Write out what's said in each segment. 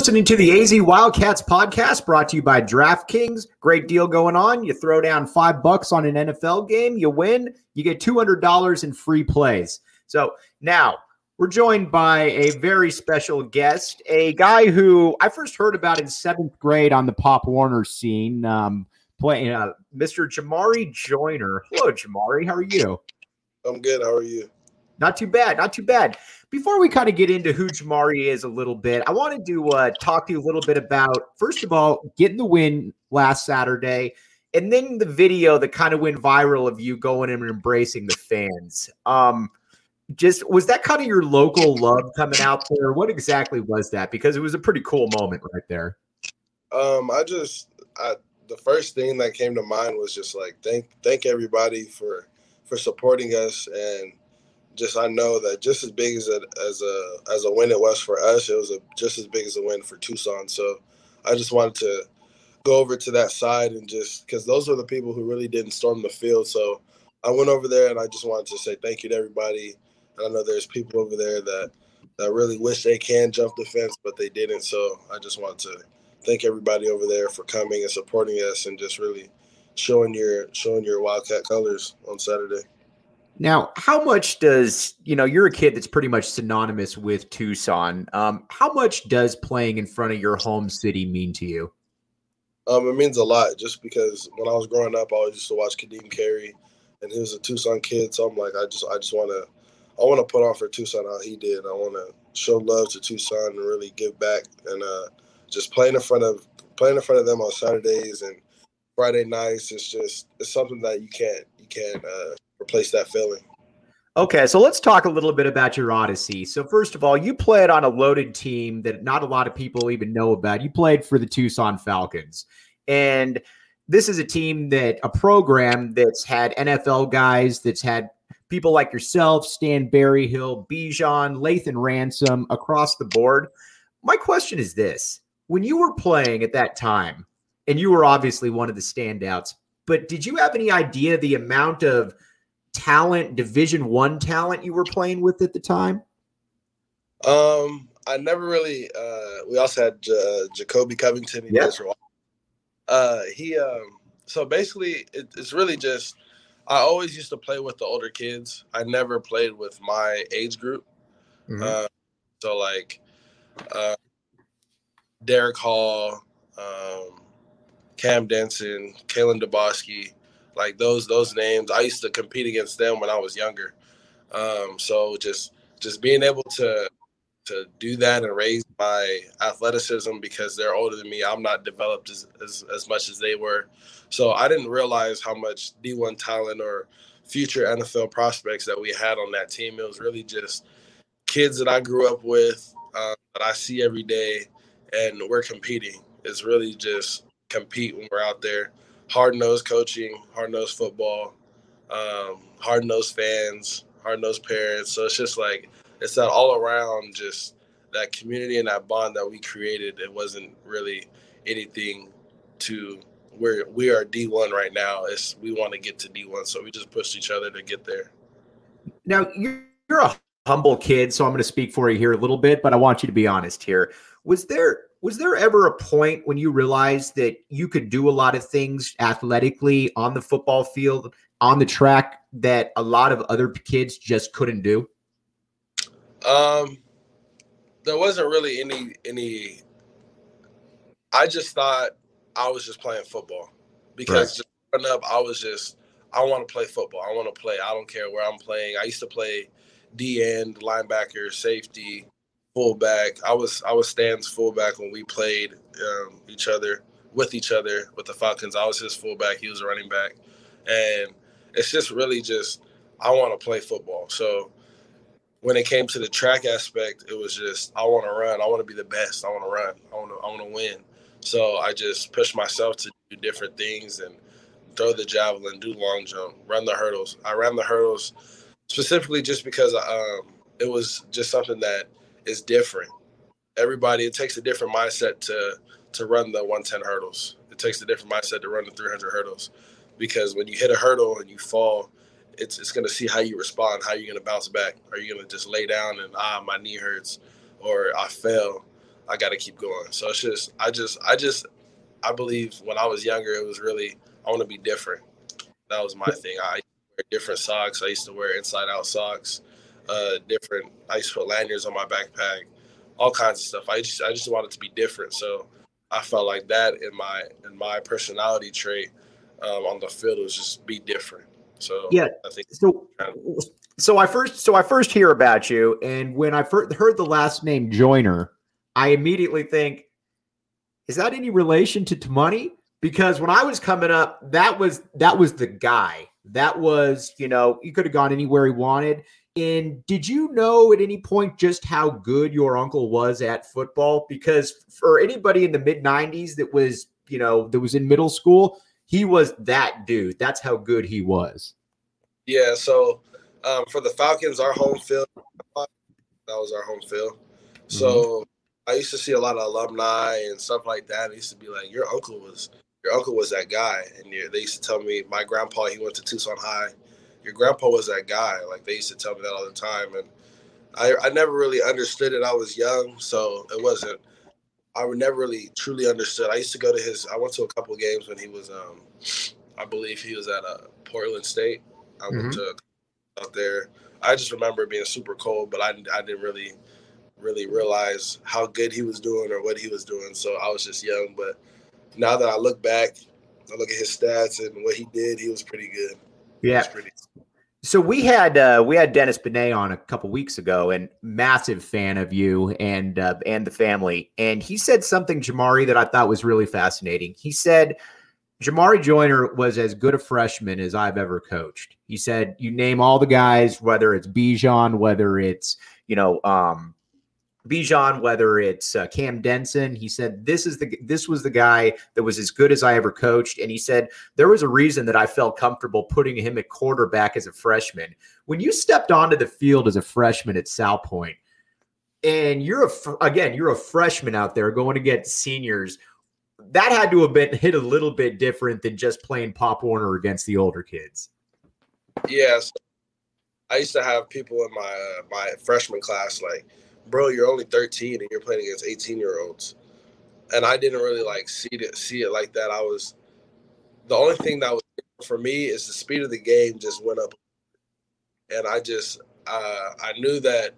Listening to the AZ Wildcats podcast brought to you by DraftKings. Great deal going on. You throw down five bucks on an NFL game, you win, you get $200 in free plays. So now we're joined by a very special guest, a guy who I first heard about in seventh grade on the Pop Warner scene, um, playing uh, Mr. Jamarye Joiner. Hello, Jamarye. How are you? I'm good. How are you? Not too bad. Not too bad. Before we kind of get into who Jamarye is a little bit, I wanted to uh, talk to you a little bit about, first of all, getting the win last Saturday, and then the video that kind of went viral of you going and embracing the fans. Um, just was that kind of your local love coming out there? What exactly was that? Because it was a pretty cool moment right there. Um, I just, I the first thing that came to mind was just like thank thank everybody for for supporting us and just I know that just as big as a as a as a win it was for us, it was a, just as big as a win for Tucson. So I just wanted to go over to that side and just because those are the people who really didn't storm the field. So I went over there and I just wanted to say thank you to everybody. And I know there's people over there that that really wish they can jump the fence, but they didn't. So I just want to thank everybody over there for coming and supporting us and just really showing your showing your Wildcat colors on Saturday. Now, how much does you know you're a kid that's pretty much synonymous with Tucson? Um, how much does playing in front of your home city mean to you? Um, it means a lot, just because when I was growing up, I always used to watch Ka'Deem Carey, and he was a Tucson kid. So I'm like, I just, I just want to, I want to put on for Tucson how he did. I want to show love to Tucson and really give back, and uh, just playing in front of, playing in front of them on Saturdays and Friday nights. It's just, it's something that you can't, you can't. Uh, replace that feeling. Okay, so let's talk a little bit about your odyssey. So, first of all, you played on a loaded team that not a lot of people even know about. You played for the Tucson Falcons. And this is a team that, a program that's had NFL guys, that's had people like yourself, Stan Berryhill, Bijan, Lathan Ransom across the board. My question is this when you were playing at that time, and you were obviously one of the standouts, but did you have any idea the amount of talent, Division One talent you were playing with at the time? Um, I never really. Uh, we also had uh, Jacoby Covington. He yeah. Uh, he um, so basically it, it's really just. I always used to play with the older kids. I never played with my age group. Mm-hmm. Uh, so like, uh, Derek Hall, um, Cam Denson, Kalen DeBoski, like those those names. I used to compete against them when I was younger. Um, so just just being able to to do that and raise my athleticism because they're older than me. I'm not developed as, as, as much as they were. So I didn't realize how much D1 talent or future NFL prospects that we had on that team. It was really just kids that I grew up with, uh, that I see every day, and we're competing. It's really just compete when we're out there hard nosed coaching, hard nosed football, um, hard nosed fans, hard nosed parents. So it's just like it's that all around just that community and that bond that we created. It wasn't really anything to where we are D1 right now. It's we want to get to D1, so we just pushed each other to get there. Now you're a humble kid, so I'm going to speak for you here a little bit, but I want you to be honest here. Was there was there ever a point when you realized that you could do a lot of things athletically on the football field, on the track that a lot of other kids just couldn't do? Um, there wasn't really any any. I just thought I was just playing football because right. just growing up, I was just I want to play football. I want to play. I don't care where I'm playing. I used to play D end, linebacker, safety, fullback. I was I was Stan's fullback when we played um, each other with each other with the Falcons. I was his fullback. He was a running back, and it's just really just I want to play football. So when it came to the track aspect, it was just I want to run. I want to be the best. I want to run. I want to I want to win. So I just pushed myself to do different things and throw the javelin, do long jump, run the hurdles. I ran the hurdles specifically just because um, it was just something that is different. Everybody, it takes a different mindset to to run the 110 hurdles. It takes a different mindset to run the 300 hurdles, because when you hit a hurdle and you fall, it's it's going to see how you respond, how you're going to bounce back. Are you going to just lay down and ah my knee hurts, or I fell? I got to keep going. So it's just, I just, I just, I believe when I was younger, it was really, I want to be different. That was my thing. I wear different socks. I used to wear inside out socks, uh, different. I used to put lanyards on my backpack, all kinds of stuff. I just, I just wanted to be different. So I felt like that in my, in my personality trait um, on the field was just be different. So yeah, I think so. So I first, so I first hear about you, and when I first heard the last name Joiner, I immediately think, is that any relation to Tuimoni? Because when I was coming up, that was that was the guy. That was, you know, he could have gone anywhere he wanted. And did you know at any point just how good your uncle was at football? Because for anybody in the mid 90s that was, you know, that was in middle school, he was that dude. That's how good he was. Yeah. So um, for the Falcons, our home field, that was our home field. So mm-hmm. I used to see a lot of alumni and stuff like that. They used to be like, "Your uncle was your uncle was that guy," and they used to tell me, "My grandpa, he went to Tucson High. Your grandpa was that guy." Like they used to tell me that all the time, and I, I never really understood it. I was young, so it wasn't. I never really truly understood. I used to go to his. I went to a couple games when he was. um I believe he was at uh, Portland State. I mm-hmm. went to out there. I just remember being super cold, but I, I didn't really really realize how good he was doing or what he was doing. So I was just young. But now that I look back, I look at his stats and what he did, he was pretty good. Yeah. So we had uh, we had Dennis Benet on a couple weeks ago, and massive fan of you and uh, and the family. And he said something, Jamarye, that I thought was really fascinating. He said Jamarye Joiner was as good a freshman as I've ever coached. He said, "You name all the guys, whether it's Bijan, whether it's you know um, Bijan, whether it's uh, Cam Denson, he said this is the this was the guy that was as good as I ever coached, and he said there was a reason that I felt comfortable putting him at quarterback as a freshman. When you stepped onto the field as a freshman at Salpointe, and you're a again you're a freshman out there going to get seniors, that had to have been hit a little bit different than just playing Pop Warner against the older kids. Yes, I used to have people in my uh, my freshman class like bro, you're only 13 and you're playing against 18 year olds. And I didn't really like see it see it like that. I was the only thing that was for me is the speed of the game just went up, and I just uh, I knew that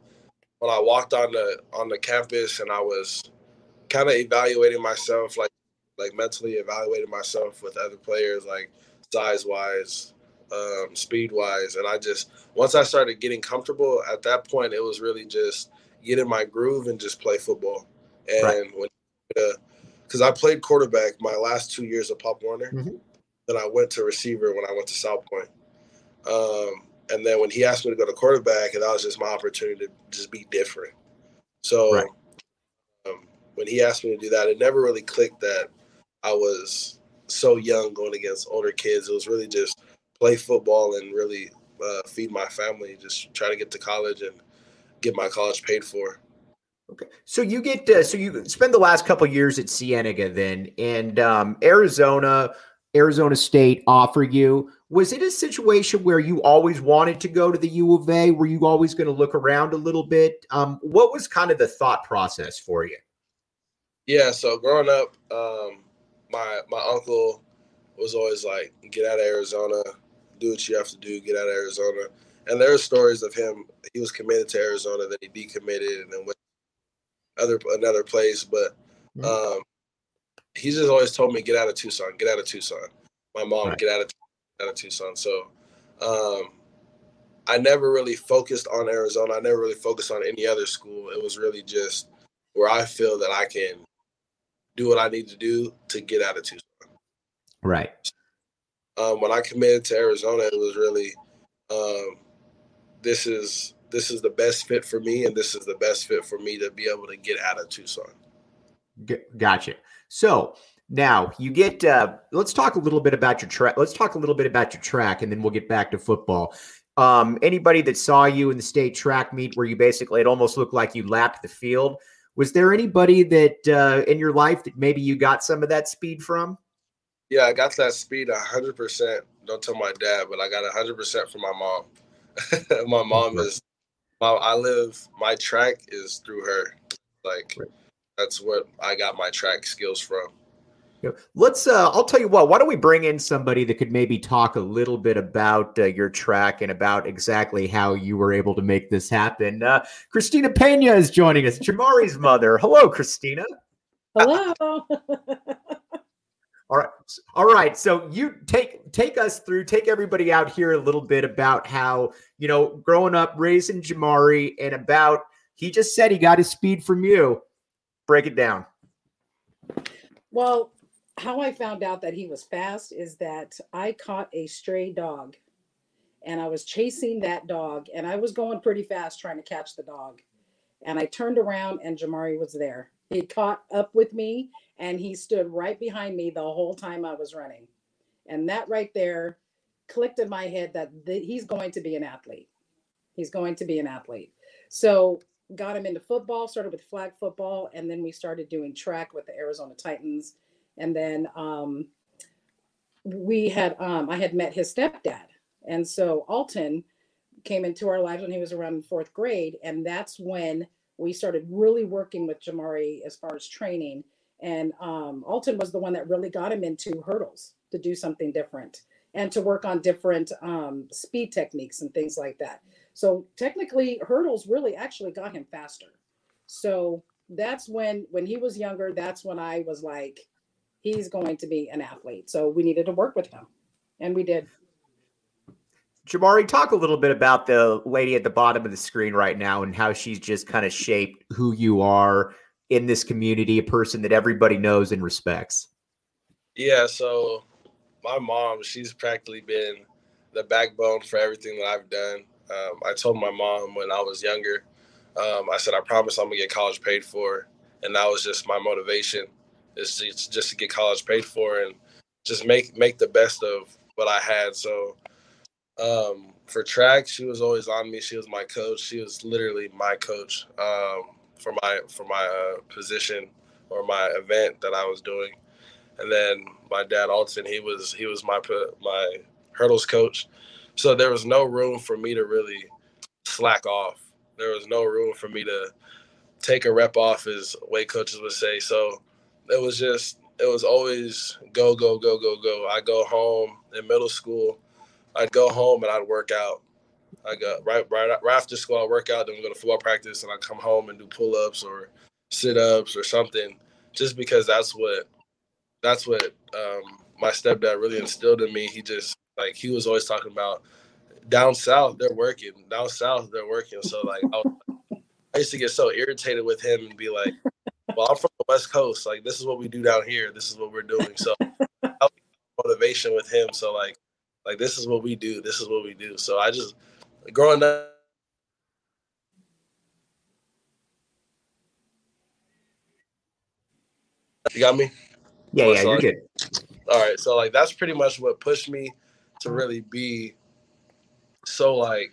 when I walked on the on the campus and I was kind of evaluating myself, like like mentally evaluating myself with other players, like size wise, um, speed wise, and I just once I started getting comfortable at that point, it was really just get in my groove and just play football. And right. when, because uh, I played quarterback my last two years of Pop Warner, mm-hmm. then I went to receiver when I went to Salpointe. Um, and then when he asked me to go to quarterback, and that was just my opportunity to just be different. So right. um, when he asked me to do that, it never really clicked that I was so young going against older kids. It was really just play football and really uh, feed my family, just try to get to college and get my college paid for. Okay, so you get uh, so you spend the last couple years at Cienega then, and um, Arizona, Arizona State offer you. Was it a situation where you always wanted to go to the U of A? Were you always going to look around a little bit? Um, what was kind of the thought process for you? Yeah, so growing up, um, my my uncle was always like, "Get out of Arizona, do what you have to do, get out of Arizona." And there are stories of him. He was committed to Arizona, then he decommitted, and then went other another place. But mm-hmm. um, he just always told me, "Get out of Tucson, get out of Tucson." My mom, right. get out of out of Tucson. So um, I never really focused on Arizona. I never really focused on any other school. It was really just where I feel that I can do what I need to do to get out of Tucson. Right. Um, when I committed to Arizona, it was really um, this is this is the best fit for me, and this is the best fit for me to be able to get out of Tucson. Gotcha. So now you get. Uh, let's talk a little bit about your track. Let's talk a little bit about your track, and then we'll get back to football. Um, anybody that saw you in the state track meet where you basically it almost looked like you lapped the field. Was there anybody that uh, in your life that maybe you got some of that speed from? Yeah, I got that speed hundred percent. Don't tell my dad, but I got hundred percent from my mom. my mom is my I live my track is through her. Like that's what I got my track skills from. Let's. Uh, I'll tell you what. Why don't we bring in somebody that could maybe talk a little bit about uh, your track and about exactly how you were able to make this happen? Uh, Christina Pena is joining us. Jamarye's mother. Hello, Christina. Hello. All right. All right. So you take take us through, take everybody out here a little bit about how, you know, growing up, raising Jamarye and about he just said he got his speed from you. Break it down. Well, how I found out that he was fast is that I caught a stray dog and I was chasing that dog and I was going pretty fast trying to catch the dog. And I turned around and Jamarye was there. He caught up with me and he stood right behind me the whole time I was running. And that right there clicked in my head that th- he's going to be an athlete. He's going to be an athlete. So got him into football, started with flag football, and then we started doing track with the Arizona Titans and then um, we had um, I had met his stepdad, and so Alton came into our lives when he was around fourth grade, and that's when we started really working with Jamarye as far as training. And um, Alton was the one that really got him into hurdles to do something different and to work on different um, speed techniques and things like that. So technically, hurdles really actually got him faster. So that's when when he was younger. That's when I was like, he's going to be an athlete. So we needed to work with him, and we did. Jamarye, talk a little bit about the lady at the bottom of the screen right now and how she's just kind of shaped who you are in this community, a person that everybody knows and respects. Yeah, so my mom, she's practically been the backbone for everything that I've done. Um, I told my mom when I was younger, um, I said, I promise I'm gonna get college paid for. And that was just my motivation is just to get college paid for and just make make the best of what I had. So um, for track, she was always on me. She was my coach. She was literally my coach um, for my for my uh, position or my event that I was doing. And then my dad Alton, he was he was my my hurdles coach. So there was no room for me to really slack off. There was no room for me to take a rep off, as weight coaches would say. So it was just it was always go go go go go. I go home in middle school. I'd go home and I'd work out. I go right right right after school. I work out, then we go to football practice, and I come home and do pull ups or sit ups or something, just because that's what that's what um, my stepdad really instilled in me. He just like he was always talking about down south they're working, down south they're working. So like I, was, I used to get so irritated with him and be like, well, I'm from the West Coast. Like, this is what we do down here. This is what we're doing. So, motivation with him. So, like, like this is what we do. This is what we do. So, I just growing up. You got me? Yeah, yeah, you're good. All right. So, like, that's pretty much what pushed me to really be so, like,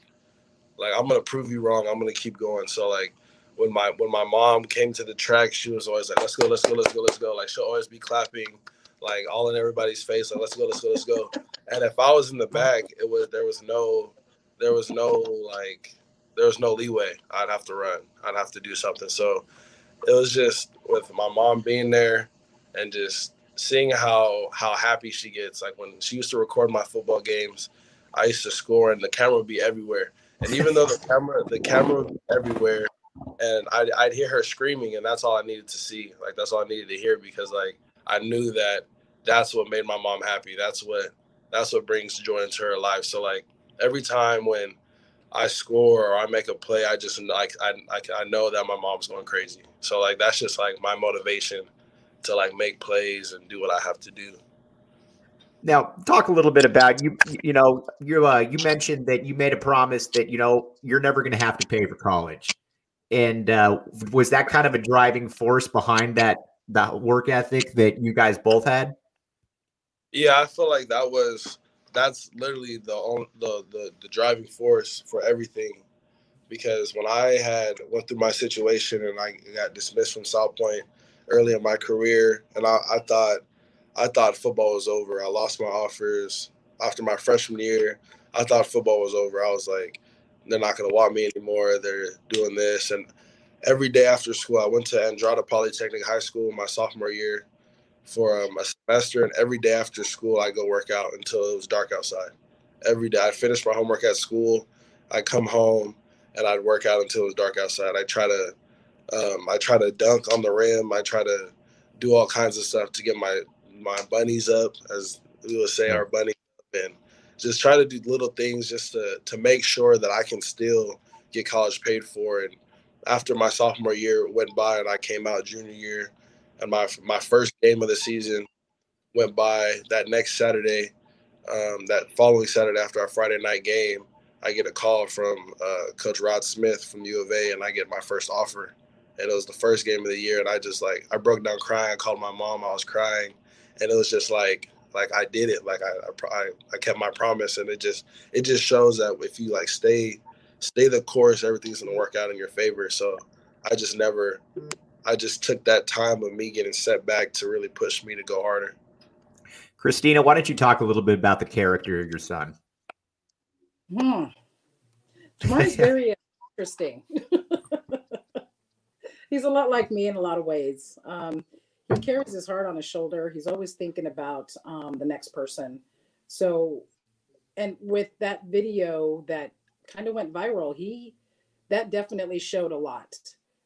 like, I'm to prove you wrong. I'm to keep going. So, like, when my when my mom came to the track, she was always like, "Let's go, let's go, let's go, let's go." Like she'll always be clapping, like all in everybody's face, like, "Let's go, let's go, let's go." And if I was in the back, it was there was no there was no like there was no leeway. I'd have to run. I'd have to do something. So it was just with my mom being there and just seeing how how happy she gets. Like when she used to record my football games, I used to score and the camera would be everywhere. And even though the camera the camera would be everywhere, and I'd, I'd hear her screaming, and that's all I needed to see. Like that's all I needed to hear because like I knew that that's what made my mom happy. That's what that's what brings joy into her life. So like every time when I score or I make a play, I just like I, I I know that my mom's going crazy. So like that's just like my motivation to like make plays and do what I have to do. Now, talk a little bit about you. You know, you uh, you mentioned that you made a promise that you know you're never going to have to pay for college. And uh, was that kind of a driving force behind that that work ethic that you guys both had? Yeah, I feel like that was that's literally the the the, the driving force for everything. Because when I had went through my situation and I got dismissed from Salpointe early in my career, and I, I thought I thought football was over. I lost my offers after my freshman year. I thought football was over. I was like, they're not going to want me anymore. They're doing this, and every day after school. I went to Andrada Polytechnic High School my sophomore year for um, a semester, and every day after school, I go work out until it was dark outside. Every day, I finish my homework at school. I come home and I'd work out until it was dark outside. I try to, um, I try to dunk on the rim. I try to do all kinds of stuff to get my my bunnies up, as we would say, our bunny, and just try to do little things just to to make sure that I can still get college paid for. And after my sophomore year went by, and I came out junior year, and my my first game of the season went by that next Saturday, um, that following Saturday after our Friday night game, I get a call from uh, Coach Rod Smith from U of A, and I get my first offer. And it was the first game of the year, and I just like I broke down crying. I called my mom. I was crying, and it was just like like I did it. Like I I, I kept my promise, and it just it just shows that if you like stay stay the course, everything's gonna work out in your favor. So I just never I just took that time of me getting set back to really push me to go harder. Christina, why don't you talk a little bit about the character of your son? Hmm. Mine's very interesting. He's a lot like me in a lot of ways. Um, he carries his heart on his shoulder. He's always thinking about um, the next person. So, and with that video that kind of went viral, he that definitely showed a lot.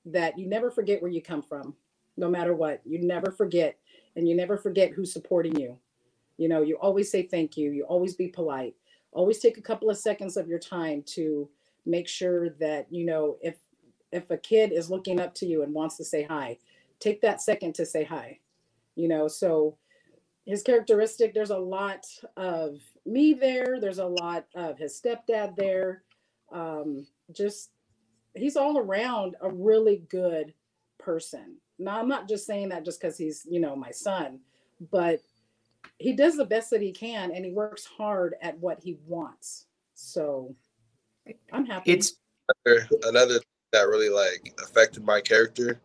That you never forget where you come from, no matter what. You never forget, and you never forget who's supporting you. You know, you always say thank you. You always be polite. Always take a couple of seconds of your time to make sure that you know if if a kid is looking up to you and wants to say hi, take that second to say hi. You know, so his characteristic, there's a lot of me there, there's a lot of his stepdad there. Um, just he's all around a really good person. Now I'm not just saying that just because he's, you know, my son, but he does the best that he can and he works hard at what he wants. So I'm happy. It's another, another that really like affected my character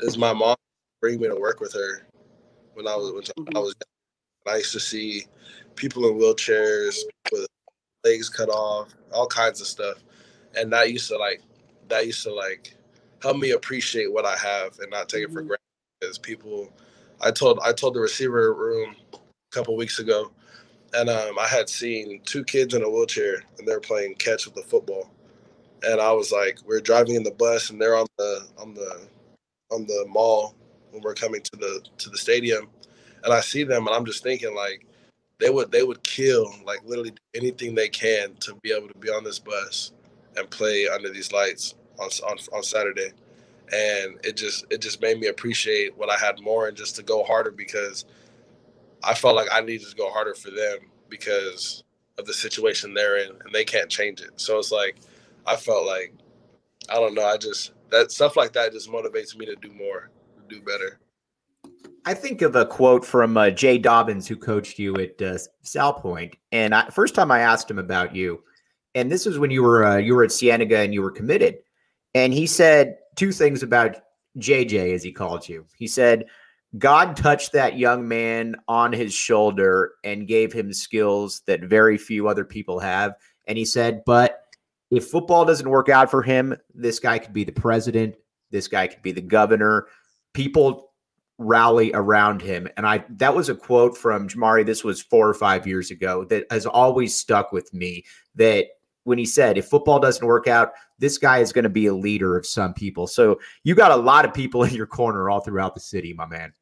is my mom bring me to work with her when I was when mm-hmm. I was I used to see people in wheelchairs with legs cut off, all kinds of stuff. And that used to like that used to like help me appreciate what I have and not take it for mm-hmm. granted. Because people I told I told the receiver room a couple weeks ago and um, I had seen two kids in a wheelchair and they're playing catch with the football and I was like, we are driving in the bus, and they're on the on the on the mall when we're coming to the to the stadium, and I see them, and I'm just thinking like, they would they would kill like literally anything they can to be able to be on this bus and play under these lights on on, on Saturday, and it just it just made me appreciate what I had more and just to go harder because I felt like I needed to go harder for them because of the situation they're in and they can't change it. So it's like I felt like I don't know. I just that stuff like that just motivates me to do more, to do better. I think of a quote from uh, Jay Dobbins, who coached you at uh, Salpointe, and I, first time I asked him about you, and this was when you were uh, you were at Cienega and you were committed, and he said two things about JJ as he called you. He said, God touched that young man on his shoulder and gave him skills that very few other people have. And he said, but if football doesn't work out for him, this guy could be the president, this guy could be the governor. People rally around him. And I that was a quote from Jamarye, this was four or five years ago, that has always stuck with me. That when he said, if football doesn't work out, this guy is going to be a leader of some people. So you got a lot of people in your corner all throughout the city, my man.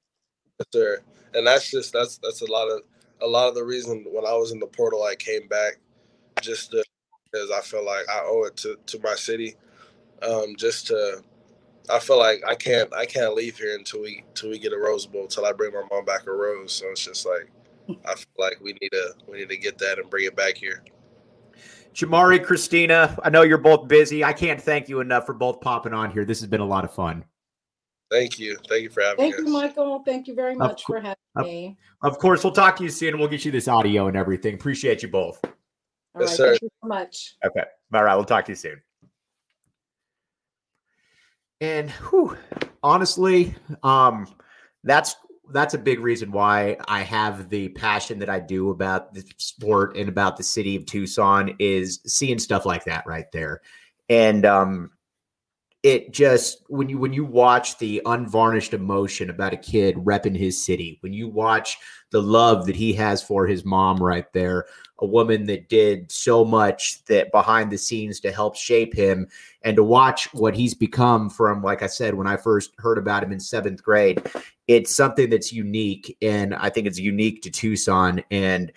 Yes, sir. And that's just that's that's a lot of a lot of the reason when I was in the portal I came back just to because I feel like I owe it to, to my city. Um, just to, I feel like I can't I can't leave here until we until we get a Rose Bowl until I bring my mom back a rose. So it's just like I feel like we need to we need to get that and bring it back here. Jamarye, Christina, I know you're both busy. I can't thank you enough for both popping on here. This has been a lot of fun. Thank you. Thank you for having me. Thank us. you, Michael. Thank you very much co- for having of, me. Of course, we'll talk to you soon. We'll get you this audio and everything. Appreciate you both. All yes, right, sir. Thank you so much. Okay. All right. We'll talk to you soon. And whew, honestly, um, that's that's a big reason why I have the passion that I do about the sport and about the city of Tucson is seeing stuff like that right there. And um, it just when you when you watch the unvarnished emotion about a kid repping his city, when you watch the love that he has for his mom right there, a woman that did so much that behind the scenes to help shape him and to watch what he's become from like I said when I first heard about him in 7th grade, it's something that's unique and I think it's unique to Tucson and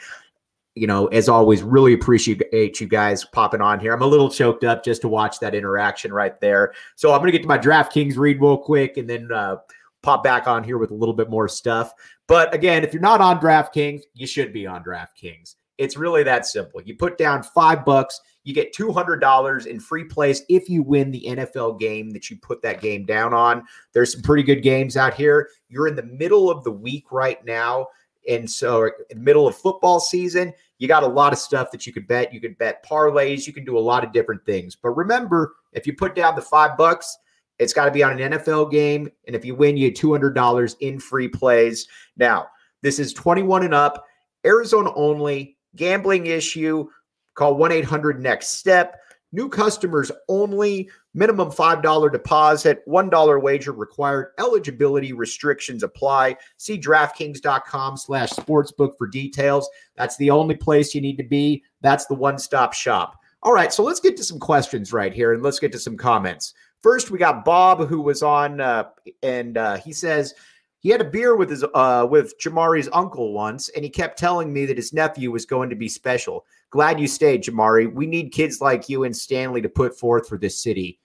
you know, as always, really appreciate you guys popping on here. I'm a little choked up just to watch that interaction right there. So I'm going to get to my DraftKings read real quick and then uh, pop back on here with a little bit more stuff. But again, if you're not on DraftKings, you should be on DraftKings. It's really that simple. You put down five bucks, you get $200 in free plays if you win the NFL game that you put that game down on. There's some pretty good games out here. You're in the middle of the week right now. And so, middle of football season, you got a lot of stuff that you could bet. You could bet parlays. You can do a lot of different things. But remember, if you put down the five bucks, it's got to be on an NFL game. And if you win, you get $200 in free plays. Now, this is 21 and up, Arizona only, gambling issue. Call 1 800 Next Step. New customers only. Minimum $5 deposit, $1 wager required. Eligibility restrictions apply. See DraftKings.com slash sportsbook for details. That's the only place you need to be. That's the one-stop shop. All right, so let's get to some questions right here and let's get to some comments. First, we got Bob who was on uh, and uh, he says he had a beer with his uh, with Jamarye's uncle once, and he kept telling me that his nephew was going to be special. Glad you stayed, Jamarye. We need kids like you and Stanley to put forth for this city.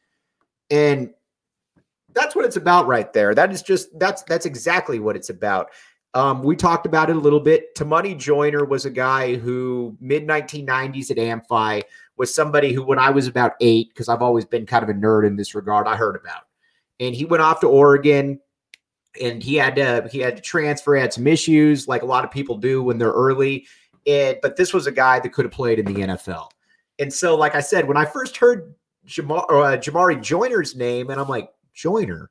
And that's what it's about right there. That is just that's that's exactly what it's about. Um, we talked about it a little bit. Tamani Joiner was a guy who mid 1990s at Amphi was somebody who, when I was about eight, because I've always been kind of a nerd in this regard, I heard about. And he went off to Oregon, and he had to he had to transfer. Had some issues, like a lot of people do when they're early. And but this was a guy that could have played in the NFL. And so, like I said, when I first heard Jamar, uh, Jamarye Joiner's name, and I'm like, Joiner.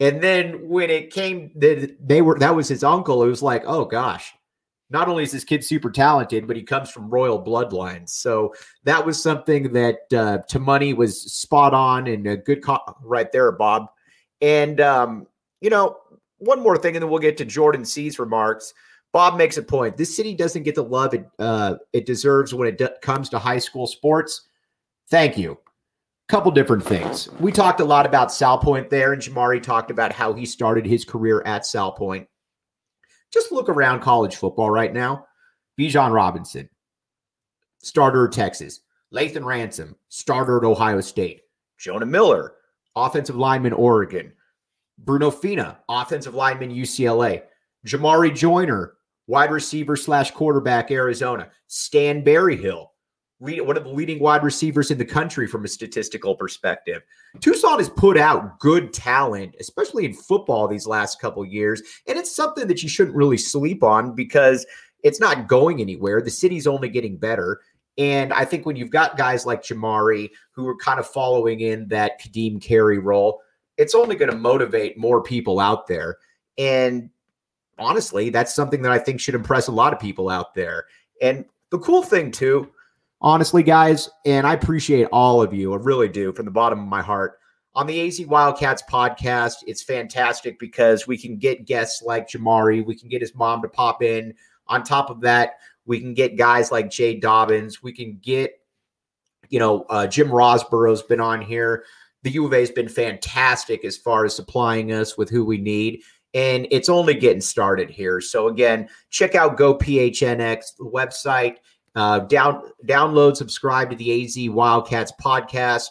And then when it came that they were that was his uncle, it was like, oh gosh, not only is this kid super talented, but he comes from royal bloodlines. So that was something that uh, money was spot on and a good co- right there, Bob. And um, you know, one more thing, and then we'll get to Jordan C's remarks. Bob makes a point. This city doesn't get the love it uh, it deserves when it d- comes to high school sports. Thank you couple different things. We talked a lot about Salpointe there, and Jamarye talked about how he started his career at Salpointe. Just look around college football right now. Bijan Robinson, starter at Texas. Lathan Ransom, starter at Ohio State. Jonah Miller, offensive lineman, Oregon. Bruno Fina, offensive lineman, UCLA. Jamarye Joiner, wide receiver slash quarterback, Arizona. Stan Berryhill, one of the leading wide receivers in the country from a statistical perspective. Tucson has put out good talent, especially in football these last couple years, and it's something that you shouldn't really sleep on because it's not going anywhere. The city's only getting better. And I think when you've got guys like Jamarye who are kind of following in that Ka'Deem Carey role, it's only going to motivate more people out there. And honestly, that's something that I think should impress a lot of people out there. And the cool thing, too, honestly, guys, and I appreciate all of you. I really do from the bottom of my heart. On the AZ Wildcats podcast, it's fantastic because we can get guests like Jamarye. We can get his mom to pop in. On top of that, we can get guys like Jay Dobbins. We can get, you know, uh, Jim Rosborough's been on here. The U of A has been fantastic as far as supplying us with who we need. And it's only getting started here. So, again, check out GoPHNX, website uh, down, download, subscribe to the AZ Wildcats podcast.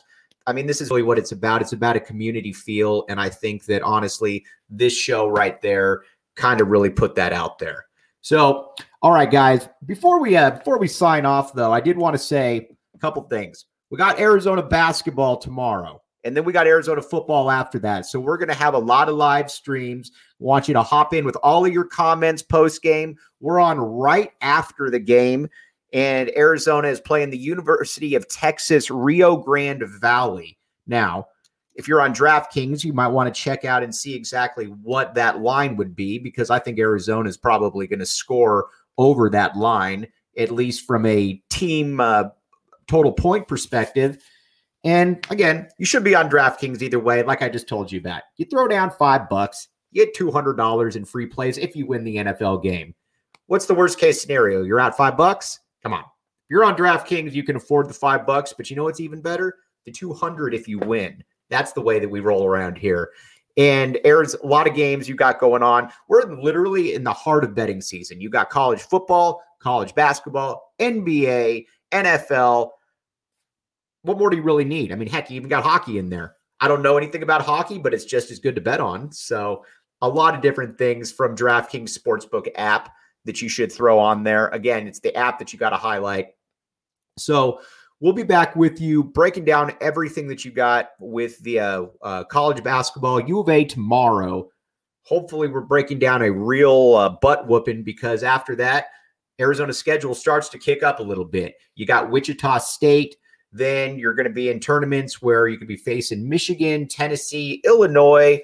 I mean, this is really what it's about. It's about a community feel, and I think that honestly, this show right there kind of really put that out there. So, all right, guys. Before we uh, before we sign off, though, I did want to say a couple things. We got Arizona basketball tomorrow, and then we got Arizona football after that. So we're going to have a lot of live streams. Want you to hop in with all of your comments post game. We're on right after the game and Arizona is playing the University of Texas Rio Grande Valley. Now, if you're on DraftKings, you might want to check out and see exactly what that line would be because I think Arizona is probably going to score over that line, at least from a team uh, total point perspective. And again, you should be on DraftKings either way, like I just told you about. You throw down five bucks, you get $200 in free plays if you win the NFL game. What's the worst case scenario? You're out five bucks? Come on. If you're on DraftKings, you can afford the five bucks, but you know what's even better? The 200 if you win. That's the way that we roll around here. And there's a lot of games you got going on. We're literally in the heart of betting season. You got college football, college basketball, NBA, NFL. What more do you really need? I mean, heck, you even got hockey in there. I don't know anything about hockey, but it's just as good to bet on. So, a lot of different things from DraftKings Sportsbook app that you should throw on there. Again, it's the app that you got to highlight. So, we'll be back with you breaking down everything that you got with the uh, uh, college basketball U of A tomorrow. Hopefully, we're breaking down a real uh, butt whooping because after that, Arizona's schedule starts to kick up a little bit. You got Wichita State. Then you're going to be in tournaments where you could be facing Michigan, Tennessee, Illinois.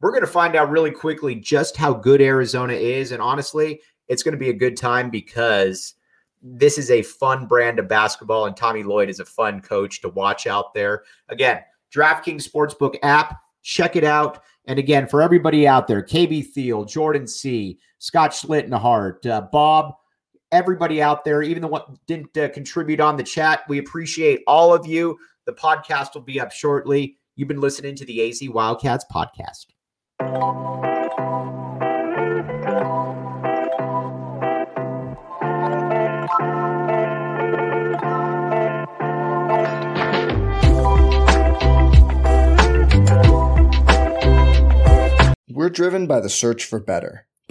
We're going to find out really quickly just how good Arizona is. And honestly, it's going to be a good time because this is a fun brand of basketball, and Tommy Lloyd is a fun coach to watch out there. Again, DraftKings Sportsbook app, check it out. And again, for everybody out there, KB Thiel, Jordan C., Scott Schlittenhart, uh, Bob, everybody out there, even the one didn't uh, contribute on the chat, we appreciate all of you. The podcast will be up shortly. You've been listening to the AZ Wildcats podcast. We're driven by the search for better.